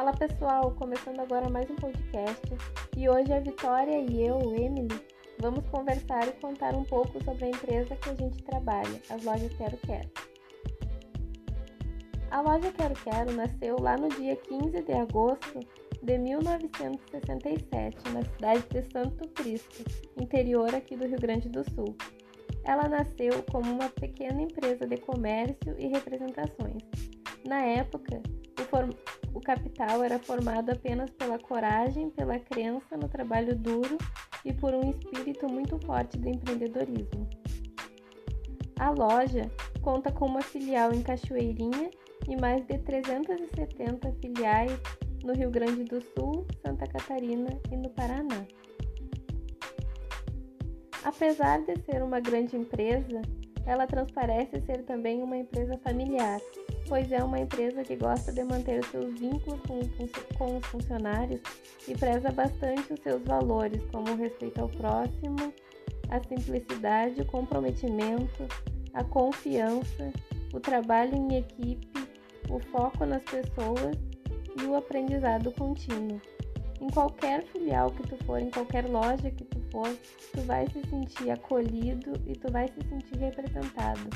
Fala pessoal, começando agora mais um podcast e hoje a Vitória e eu, Emily, vamos conversar e contar um pouco sobre a empresa que a gente trabalha, as lojas Quero Quero. A loja Quero Quero nasceu lá no dia 15 de agosto de 1967, na cidade de Santo Cristo, interior aqui do Rio Grande do Sul. Ela nasceu como uma pequena empresa de comércio e representações. Na época, o. o capital era formado apenas pela coragem, pela crença no trabalho duro e por um espírito muito forte de empreendedorismo. A loja conta com uma filial em Cachoeirinha e mais de 370 filiais no Rio Grande do Sul, Santa Catarina e no Paraná. Apesar de ser uma grande empresa, ela transparece ser também uma empresa familiar, pois é uma empresa que gosta de manter seus vínculos com, com os funcionários e preza bastante os seus valores, como o respeito ao próximo, a simplicidade, o comprometimento, a confiança, o trabalho em equipe, o foco nas pessoas e o aprendizado contínuo. Em qualquer filial que tu for, em qualquer loja que tu for, tu vai se sentir acolhido e tu vai se sentir representado.